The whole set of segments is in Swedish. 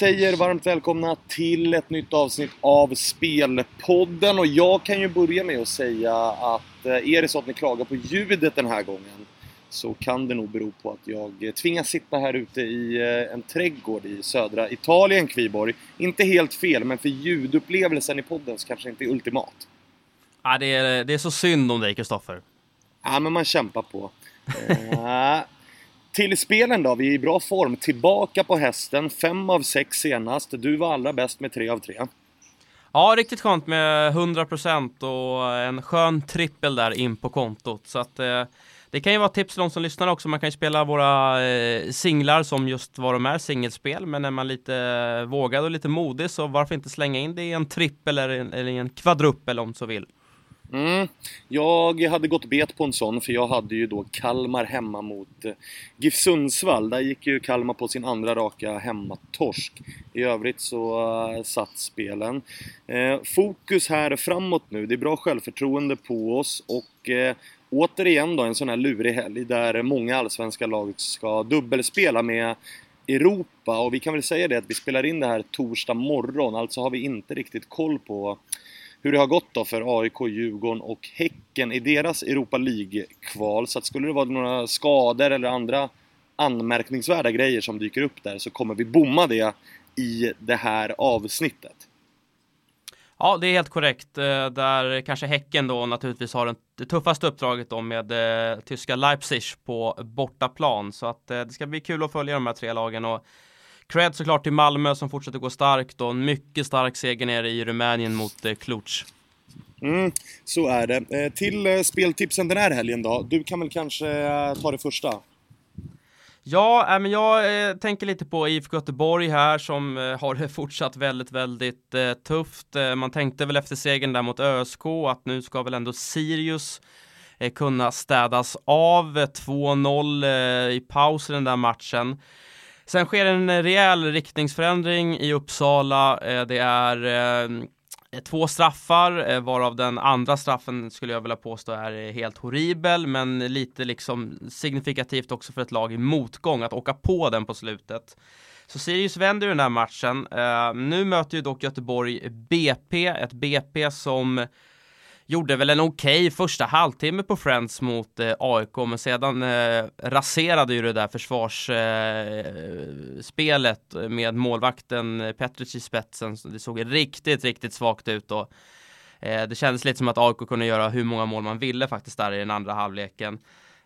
Säger varmt välkomna till ett nytt avsnitt av Spelpodden och jag kan ju börja med att säga att eh, är det så att ni klagar på ljudet den här gången så kan det nog bero på att jag tvingas sitta här ute i eh, en trädgård i södra Italien, Kviborg. Inte helt fel, men för ljudupplevelsen i podden så kanske inte är ultimat. Ja, det, är, det är så synd om dig, Kristoffer. Ja, men man kämpar på. till spelen då, vi är i bra form. Tillbaka på hästen, fem av sex senast. Du var allra bäst med tre av tre. Ja, riktigt skönt med 100% och en skön trippel där in på kontot. Så att eh, det kan ju vara tips till de som lyssnar också. Man kan ju spela våra eh, singlar som just vad de är, singelspel. Men är man lite eh, vågad och lite modig så varför inte slänga in det i en trippel eller i en kvadruppel om så vill. Mm. Jag hade gått bet på en sån för jag hade ju då Kalmar hemma mot eh, GIF Sundsvall. Där gick ju Kalmar på sin andra raka hemmatorsk. I övrigt så uh, satt spelen. Eh, fokus här framåt nu. Det är bra självförtroende på oss och återigen då en sån här lurig helg där många allsvenska lag ska dubbelspela med Europa och vi kan väl säga det att vi spelar in det här torsdag morgon, alltså har vi inte riktigt koll på hur det har gått då för AIK, Djurgården och Häcken i deras Europa League-kval. Så att skulle det vara några skador eller andra anmärkningsvärda grejer som dyker upp där så kommer vi bomma det i det här avsnittet. Ja, det är helt korrekt. Eh, där kanske Häcken då naturligtvis har det tuffaste uppdraget då med eh, tyska Leipzig på bortaplan. Så att eh, det ska bli kul att följa de här tre lagen och Cred såklart till Malmö som fortsätter gå starkt och en mycket stark seger nere i Rumänien mot eh, Cluj. Mm, så är det. Eh, till eh, speltipsen den här helgen då. Du kan väl kanske eh, ta det första? Ja, men jag tänker lite på IFK Göteborg här som har fortsatt väldigt, väldigt tufft. Man tänkte väl efter segern där mot ÖSK att nu ska väl ändå Sirius kunna städas av 2-0 eh, i paus i den där matchen. Sen sker en rejäl riktningsförändring i Uppsala. Eh, det är eh, två straffar, eh, varav den andra straffen skulle jag vilja påstå är helt horribel, men lite liksom signifikativt också för ett lag i motgång att åka på den på slutet. Så Sirius vänder den här matchen. nu möter ju dock Göteborg BP, ett BP som gjorde väl en okej okay första halvtimme på Friends mot eh, AIK, men sedan eh, raserade ju det där försvarsspelet eh, med målvakten eh, Petric i spetsen. Det såg riktigt, riktigt svagt ut och eh, det kändes lite som att AIK kunde göra hur många mål man ville faktiskt där i den andra halvleken.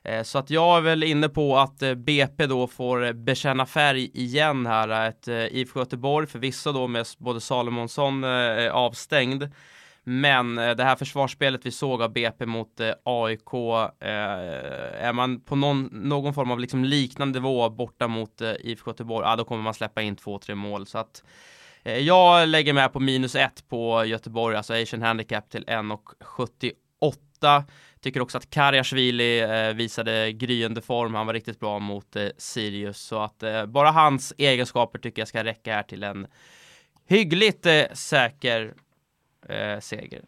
Eh, så att jag är väl inne på att eh, BP då får bekänna färg igen här. Ett IFK Göteborg förvisso då med både Salomonsson avstängd men eh, det här försvarsspelet vi såg av BP mot eh, AIK, eh, är man på någon, någon form av liksom liknande nivå borta mot IFK Göteborg, ja, då kommer man släppa in två, tre mål. Så att jag lägger med på minus ett på Göteborg, alltså Asian Handicap till 1,78. Tycker också att Karjasvili eh, visade gryende form. Han var riktigt bra mot eh, Sirius. Så att eh, bara hans egenskaper tycker jag ska räcka här till en hyggligt säker eh, seger.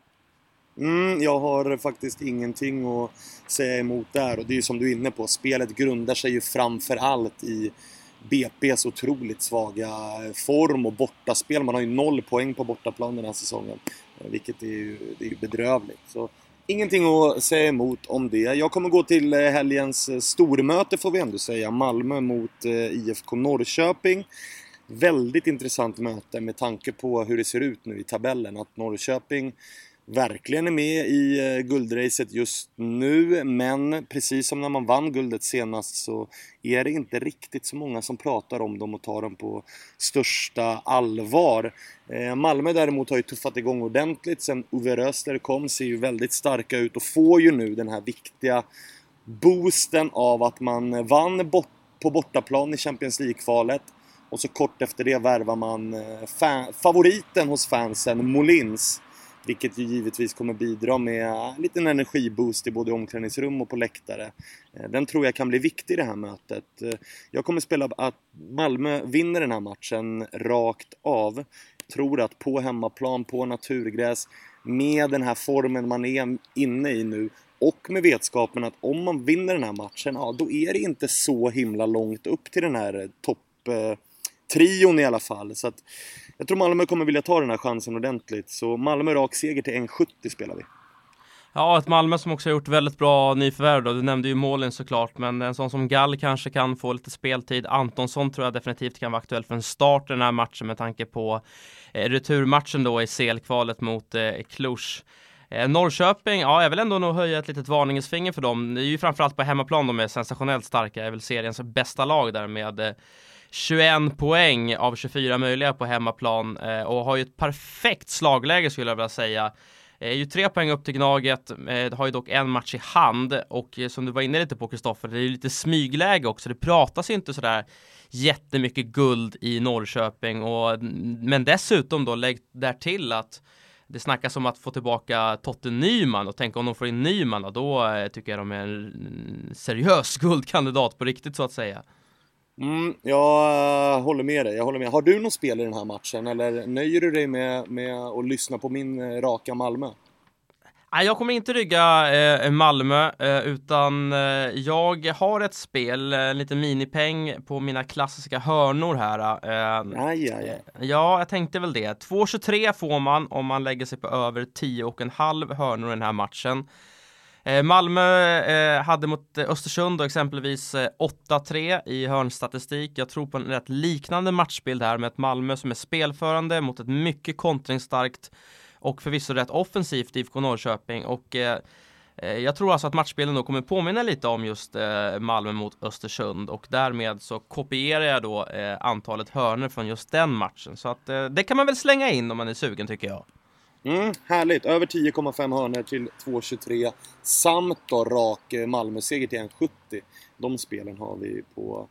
Mm, jag har faktiskt ingenting att säga emot där och det är ju som du är inne på, spelet grundar sig ju framför allt i BP's otroligt svaga form och bortaspel. Man har ju noll poäng på bortaplan den här säsongen. Eh, vilket är ju, det är ju bedrövligt. Så ingenting att säga emot om det. Jag kommer gå till eh, helgens stormöte får vi ändå säga. Malmö mot eh, IFK Norrköping väldigt intressant möte med tanke på hur det ser ut nu i tabellen. Att Norrköping verkligen är med i eh, guldracet just nu men precis som när man vann guldet senast så är det inte riktigt så många som pratar om dem och tar dem på största allvar. Eh, Malmö däremot har ju tuffat igång ordentligt sen Ove Röster kom, ser ju väldigt starka ut och får ju nu den här viktiga boosten av att man vann bort på bortaplan i Champions League-kvalet och så kort efter det värvar man eh, fan, favoriten hos fansen, Molins. Vilket ju givetvis kommer bidra med eh, en liten energiboost i både omklädningsrum och på läktare. Eh, den tror jag kan bli viktig i det här mötet. Jag kommer spela att Malmö vinner den här matchen rakt av. Tror att på hemmaplan, på naturgräs, med den här formen man är inne i nu och med vetskapen att om man vinner den här matchen, ja då är det inte så himla långt upp till den här topp trion i alla fall. Så att jag tror Malmö kommer vilja ta den här chansen ordentligt. Så Malmö rak seger till 1,70 spelar vi. Ja, ett Malmö som också har gjort väldigt bra nyförvärv då. Du nämnde ju målen såklart, men en sån som Gall kanske kan få lite speltid. Antonsson tror jag definitivt kan vara aktuell för en start i den här matchen med tanke på eh, returmatchen då i CL-kvalet mot eh, Cluj. Eh, Norrköping, ja, jag vill ändå nog höja ett litet varningens finger för dem. Det är ju framförallt på hemmaplan de är sensationellt starka. Jag vill seriens bästa lag där med eh, 21 poäng av 24 möjliga på hemmaplan eh, och har ju ett perfekt slagläge skulle jag vilja säga. Är ju tre poäng upp till Gnaget, eh, har ju dock en match i hand och eh, som du var inne lite på Kristoffer, det är ju lite smygläge också. Det pratas ju inte sådär jättemycket guld i Norrköping och mm, men dessutom då lägg där till att det snackas om att få tillbaka Totte Nyman och tänk om de får in Nyman och då tycker jag de är en mm, seriös guldkandidat på riktigt så att säga. Mm, jag håller med dig. Jag håller med. Har du något spel i den här matchen eller nöjer du dig med, med att lyssna på min eh, raka Malmö? Nej, jag kommer inte rygga eh, Malmö, eh, utan eh, jag har ett spel, eh, liten minipeng på mina klassiska hörnor här. Eh, aj, aj, aj. Ja, jag tänkte väl det. 2,23 får man om man lägger sig på över 10,5 hörnor i den här matchen. Eh, Malmö eh, hade mot eh, Östersund och exempelvis 8-3 i hörnstatistik. Jag tror på en rätt liknande matchbild här med ett Malmö som är spelförande mot ett mycket kontringsstarkt och förvisso rätt offensivt IFK Norrköping och jag tror alltså att matchbilden då kommer påminna lite om just Malmö mot Östersund och därmed så kopierar jag då antalet hörnor från just den matchen. Så att det kan man väl slänga in om man är sugen tycker jag. Mm, härligt! Över 10,5 hörnor till 2,23 samt då rak Malmöseger Malmö-seger till 1,70. De spelen har vi på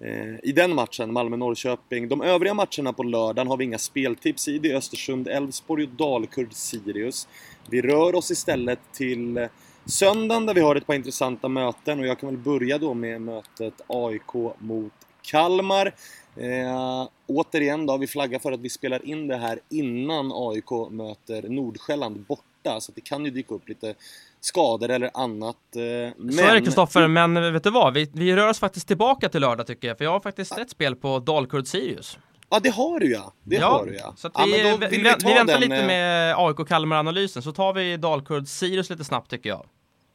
eh, i den matchen, Malmö-Norrköping. De övriga matcherna på lördagen har vi inga speltips i. Det är Östersund, Elfsborg och Dalkurd, Sirius. Vi rör oss istället till eh, söndagen där vi har ett par intressanta möten och jag kan väl börja då med mötet AIK mot Kalmar. Eh, återigen då, vi flaggar för att vi spelar in det här innan AIK möter Nordsjälland borta, så det kan ju dyka upp lite skador eller annat. Eh, men... Så är det Kristoffer, men vet du vad? Vi, vi rör oss faktiskt tillbaka till lördag tycker jag, för jag har faktiskt ett spel på Dalkurd Sirius. Ja, det har du ja. Det ja, har du ja. Så vi, ja, vi, vi, vi, väntar den, lite med AIK Kalmar-analysen, så tar vi Dalkurd Sirius lite snabbt tycker jag.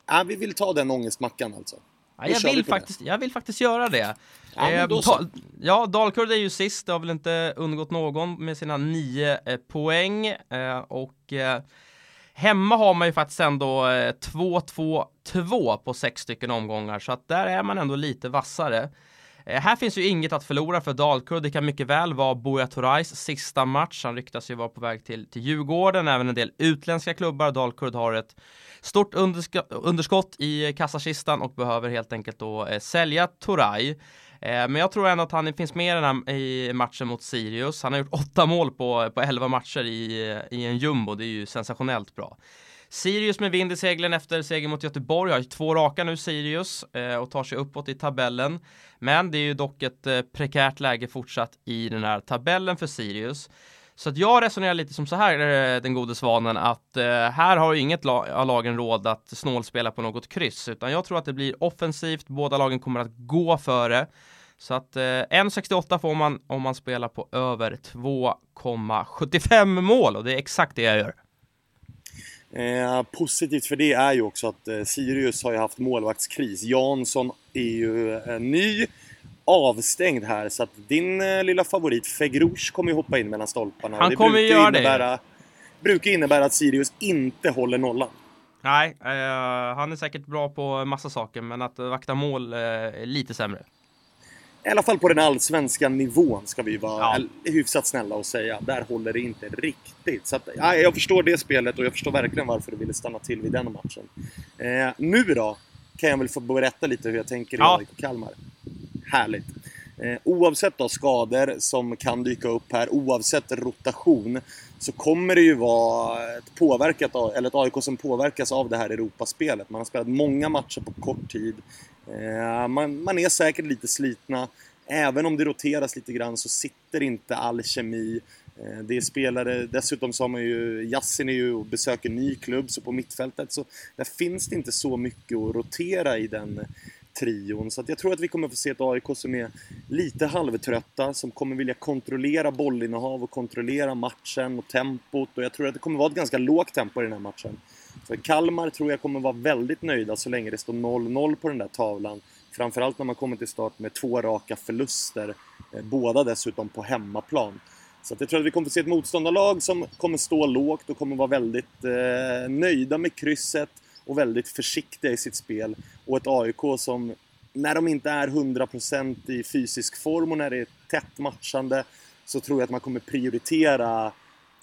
Ja, vi vill ta den ångestmackan alltså. Ja, jag, vill faktiskt, jag vill faktiskt göra det. Ja, eh, da, ja Dalkurd är ju sist, det har väl inte undgått någon med sina nio eh, poäng. Eh, och hemma har man ju faktiskt ändå 2-2-2 eh, på sex stycken omgångar, så att där är man ändå lite vassare. Här finns ju inget att förlora för Dalkurd. Det kan mycket väl vara Buya Turais sista match. Han ryktas ju vara på väg till, till Djurgården, även en del utländska klubbar. Dalkurd har ett stort underskott i kassakistan och behöver helt enkelt då sälja Turay. Eh, men jag tror ändå att han finns med i, den här, i matchen mot Sirius. Han har gjort åtta mål på, på 11 matcher i, i en jumbo. Det är ju sensationellt bra. Sirius med vind i seglen efter seger mot Göteborg har två raka nu Sirius eh, och tar sig uppåt i tabellen. Men det är ju dock ett eh, prekärt läge fortsatt i den här tabellen för Sirius. Så att jag resonerar lite som så här, eh, den gode svanen, att eh, här har ju inget av lagen råd att snålspela på något kryss, utan jag tror att det blir offensivt, båda lagen kommer att gå före. Så att eh, 1,68 får man om man spelar på över 2,75 mål och det är exakt det jag gör. Eh, positivt för det är ju också att eh, Sirius har ju haft målvaktskris. Jansson är ju eh, ny, avstängd här så att din eh, lilla favorit Fegrouche kommer ju hoppa in mellan stolparna. Han det kommer ju göra innebära, det. brukar innebära att Sirius inte håller nollan. Nej, eh, han är säkert bra på massa saker men att vakta mål eh, är lite sämre. I alla fall på den allsvenska nivån ska vi vara ja. hyfsat snälla och säga. Där håller det inte riktigt. Så att, ja, jag förstår det spelet och jag förstår verkligen varför du ville stanna till vid den matchen. Eh, nu då kan jag väl få berätta lite hur jag tänker i ja. Kalmar. Härligt. Eh, oavsett då skador som kan dyka upp här, oavsett rotation, så kommer det ju vara ett, påverkat eller ett AIK som påverkas av det här Europaspelet. Man har spelat många matcher på kort tid. Eh, man, man är säkert lite slitna. Även om det roteras lite grann så sitter inte all kemi. Eh, det är spelare, dessutom så har man ju, Yassin är ju och besöker ny klubb, så på mittfältet så där finns det inte så mycket att rotera i den trion. Så jag tror att vi kommer få se ett AIK som är lite halvtrötta, som kommer vilja kontrollera bollinnehav och kontrollera matchen och tempot. Och jag tror att det kommer vara ett ganska lågt tempo i den här matchen. För Kalmar tror jag kommer vara väldigt nöjda så länge det står 0-0 på den där tavlan. Framförallt när man kommer till start med två raka förluster, eh, båda dessutom på hemmaplan. Så jag tror att vi kommer få se ett motståndarlag som kommer stå lågt och kommer vara väldigt eh, nöjda med krysset och väldigt försiktiga i sitt spel. Och ett AIK som, när de inte är 100% i fysisk form och när det är tätt matchande, så tror jag att man kommer prioritera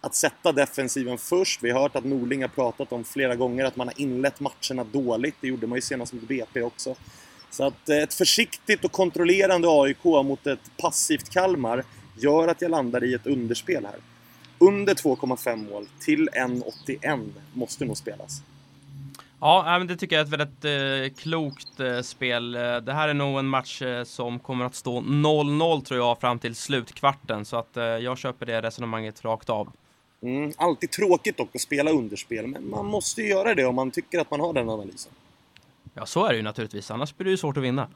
att sätta defensiven först. Vi har hört att Norling har pratat om flera gånger att man har inlett matcherna dåligt. Det gjorde man ju senast mot BP också. Så att eh, ett försiktigt och kontrollerande AIK mot ett passivt Kalmar gör att jag landar i ett underspel här. Under 2,5 mål till 1,81 måste nog spelas. Ja, men det tycker jag är ett väldigt eh, klokt eh, spel. Eh, det här är nog en match som kommer att stå 0-0 tror jag fram till slutkvarten. Så att jag köper det resonemanget rakt av. Mm, alltid tråkigt dock att spela underspel, men man måste ju göra det om man tycker att man har den analysen. Ja, så är det ju naturligtvis. Annars blir det ju svårt att vinna.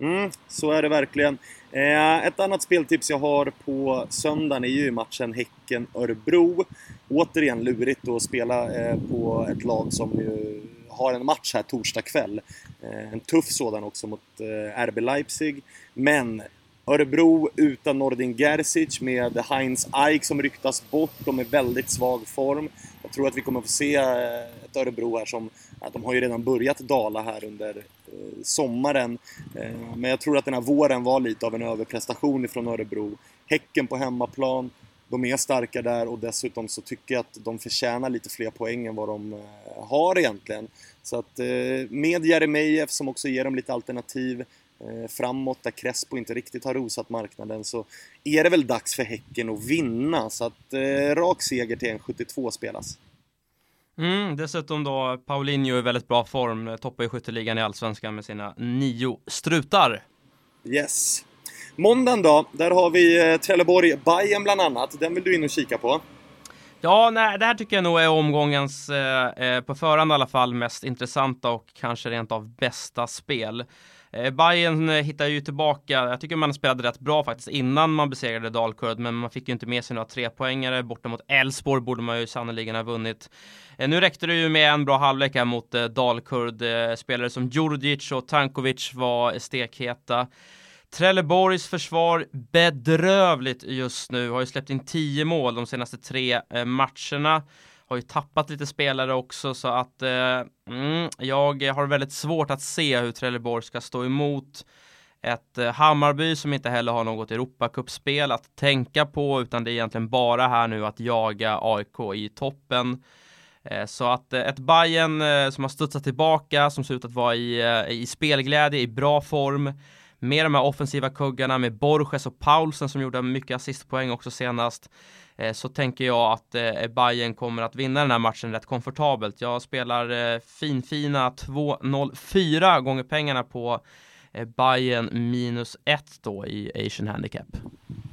Mm, så är det verkligen. Eh, ett annat speltips jag har på söndagen är ju matchen Häcken-Örebro. Återigen lurigt att spela eh, på ett lag som ju har en match här torsdag kväll. Eh, en tuff sådan också mot eh, RB Leipzig. Men Örebro utan Nordin Gerzic med Heinz Eik som ryktas bort. De är väldigt svag form. Jag tror att vi kommer få se eh, ett Örebro här som, de har ju redan börjat dala här under sommaren. Men jag tror att den här våren var lite av en överprestation ifrån Örebro. Häcken på hemmaplan, de är starka där och dessutom så tycker jag att de förtjänar lite fler poäng än vad de har egentligen. Så att med Jeremejeff som också ger dem lite alternativ Eh, framåt där Crespo inte riktigt har rosat marknaden så är det väl dags för Häcken att vinna. Så att eh, rak seger till 1,72 spelas. Mm, dessutom då Paulinho i väldigt bra form, toppar ju skytteligan i Allsvenskan med sina nio strutar. Yes. Måndagen då, där har vi eh, trelleborg Bayern bland annat. Den vill du in och kika på. Ja, nej, det här tycker jag nog är omgångens, eh, eh, på förhand i alla fall, mest intressanta och kanske rent av bästa spel. Eh, Bayern eh, hittar ju tillbaka, jag tycker man spelade rätt bra faktiskt innan man besegrade Dalkurd, men man fick ju inte med sig några trepoängare. Borta mot Elfsborg borde man ju sannerligen ha vunnit. Eh, nu räckte det ju med en bra halvlek här mot eh, Dalkurd. Spelare som Djurdjic och Tankovic var stekheta. Trelleborgs försvar bedrövligt just nu, har ju släppt in 10 mål de senaste tre eh, matcherna har ju tappat lite spelare också så att eh, mm, jag har väldigt svårt att se hur Trelleborg ska stå emot ett eh, Hammarby som inte heller har något Europacupspel att tänka på utan det är egentligen bara här nu att jaga AIK i toppen. Eh, så att eh, ett Bayern eh, som har studsat tillbaka, som ser ut att vara i, i spelglädje, i bra form med de här offensiva kuggarna med Borges och Paulsen som gjorde mycket assistpoäng också senast. Eh, så tänker jag att eh, Bayern kommer att vinna den här matchen rätt komfortabelt. Jag spelar eh, finfina 2-0-4 gånger pengarna på Bayern minus 1 då i Asian Handicap.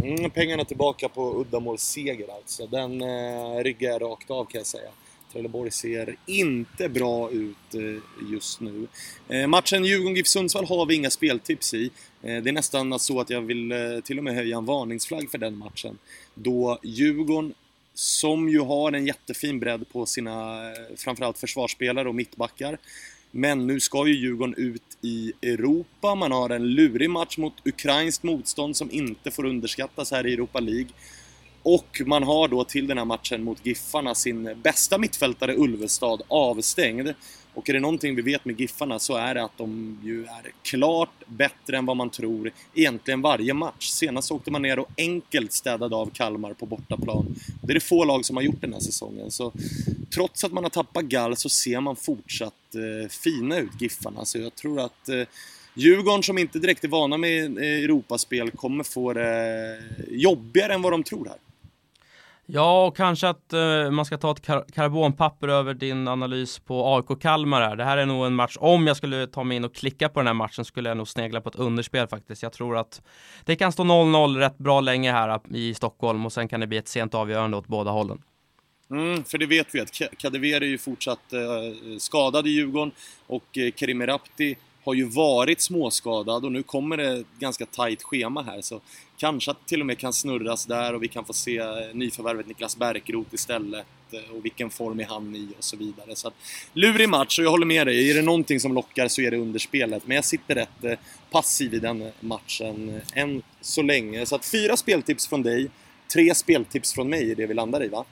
Mm, pengarna tillbaka på uddamålsseger alltså. Den eh, ryggar jag rakt av kan jag säga. Trelleborg ser inte bra ut eh, just nu. Eh, matchen Djurgården-GIF Sundsvall har vi inga speltips i. Eh, det är nästan så att jag vill till och med höja en varningsflagg för den matchen. Då Djurgården, som ju har en jättefin bredd på sina framförallt försvarsspelare och mittbackar, men nu ska ju Djurgården ut i Europa. Man har en lurig match mot ukrainskt motstånd som inte får underskattas här i Europa League. Och man har då till den här matchen mot Giffarna sin bästa mittfältare Ulvestad avstängd. Och är det någonting vi vet med Giffarna så är det att de ju är klart bättre än vad man tror egentligen varje match. Senast åkte man ner och enkelt städade av Kalmar på bortaplan. Det är det få lag som har gjort den här säsongen. Så trots att man har tappat gall så ser man fortsatt eh, fina ut, Giffarna. Så jag tror att eh, Djurgården som inte direkt är vana med eh, Europaspel kommer få det eh, jobbigare än vad de tror här. Ja, och kanske att uh, man ska ta ett kar karbonpapper över din analys på AIK Kalmar här. Det här är nog en match, om jag skulle ta mig in och klicka på den här matchen skulle jag nog snegla på ett underspel faktiskt. Jag tror att det kan stå 0-0 rätt bra länge här eh, i Stockholm och sen kan det bli ett sent avgörande åt båda hållen. Mm, för det vet vi att Kadever är ju fortsatt uh, skadad i Djurgården och uh, Kerim har ju varit småskadad och nu kommer det ett ganska tajt schema här så kanske att det till och med kan snurras där och vi kan få se eh, nyförvärvet Niklas Bärkroth istället eh, och vilken form är han i och så vidare. Så att, lurig match och jag håller med dig, är det någonting som lockar så är det underspelet. Men jag sitter rätt eh, passiv i den matchen än så länge. Så att fyra speltips från dig, tre speltips från mig är det vi landar i va?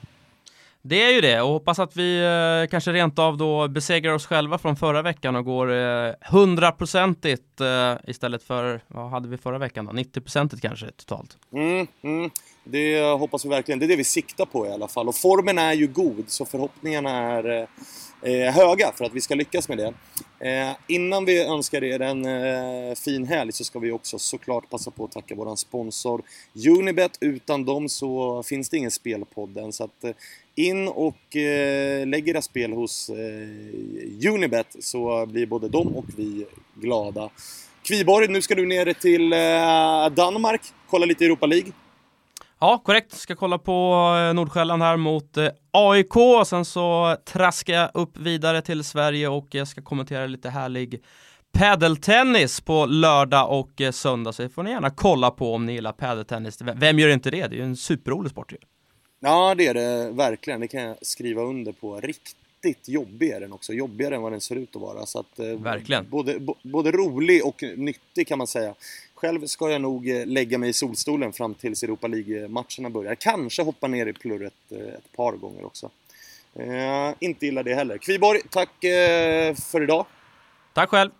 Det är ju det och hoppas att vi eh, kanske rent av då besegrar oss själva från förra veckan och går eh, hundraprocentigt eh, eh, istället för, vad hade vi förra veckan då? 90-procentigt kanske totalt. Mm, mm. Det hoppas vi verkligen. Det är det vi siktar på i alla fall. Och formen är ju god så förhoppningarna är eh, eh, höga för att vi ska lyckas med det. Eh, innan vi önskar er en eh, fin helg så ska vi också såklart passa på att tacka våran sponsor Unibet. Utan dem så finns det ingen spelpodden. Så att, eh, in och eh, lägg era spel hos eh, Unibet så blir både de och vi glada. Kviborg, nu ska du ner till eh, Danmark, kolla lite Europa League. Ja, korrekt. Ska kolla på eh, Nordsjälland här mot eh, AIK. Sen så traskar jag upp vidare till Sverige och jag ska kommentera lite härlig padeltennis på lördag och eh, söndag. Så det får ni gärna kolla på om ni gillar padeltennis. Vem gör inte det? Det är ju en superrolig sport ju. Ja, det är det verkligen. Det kan jag skriva under på. Riktigt jobbig är den också. Jobbigare än vad den ser ut att vara. Så att, verkligen. Både, både rolig och nyttig kan man säga. Själv ska jag nog eh, lägga mig i solstolen fram tills Europa League-matcherna börjar. Kanske hoppa ner i plurret eh, ett par gånger också. Eh, inte illa det heller. Kviborg, tack eh, för idag. Tack själv.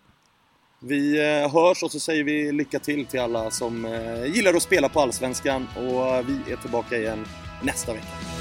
Vi eh, hörs och så säger vi lycka till till alla som eh, gillar att spela på Allsvenskan och vi är tillbaka igen nästa vecka.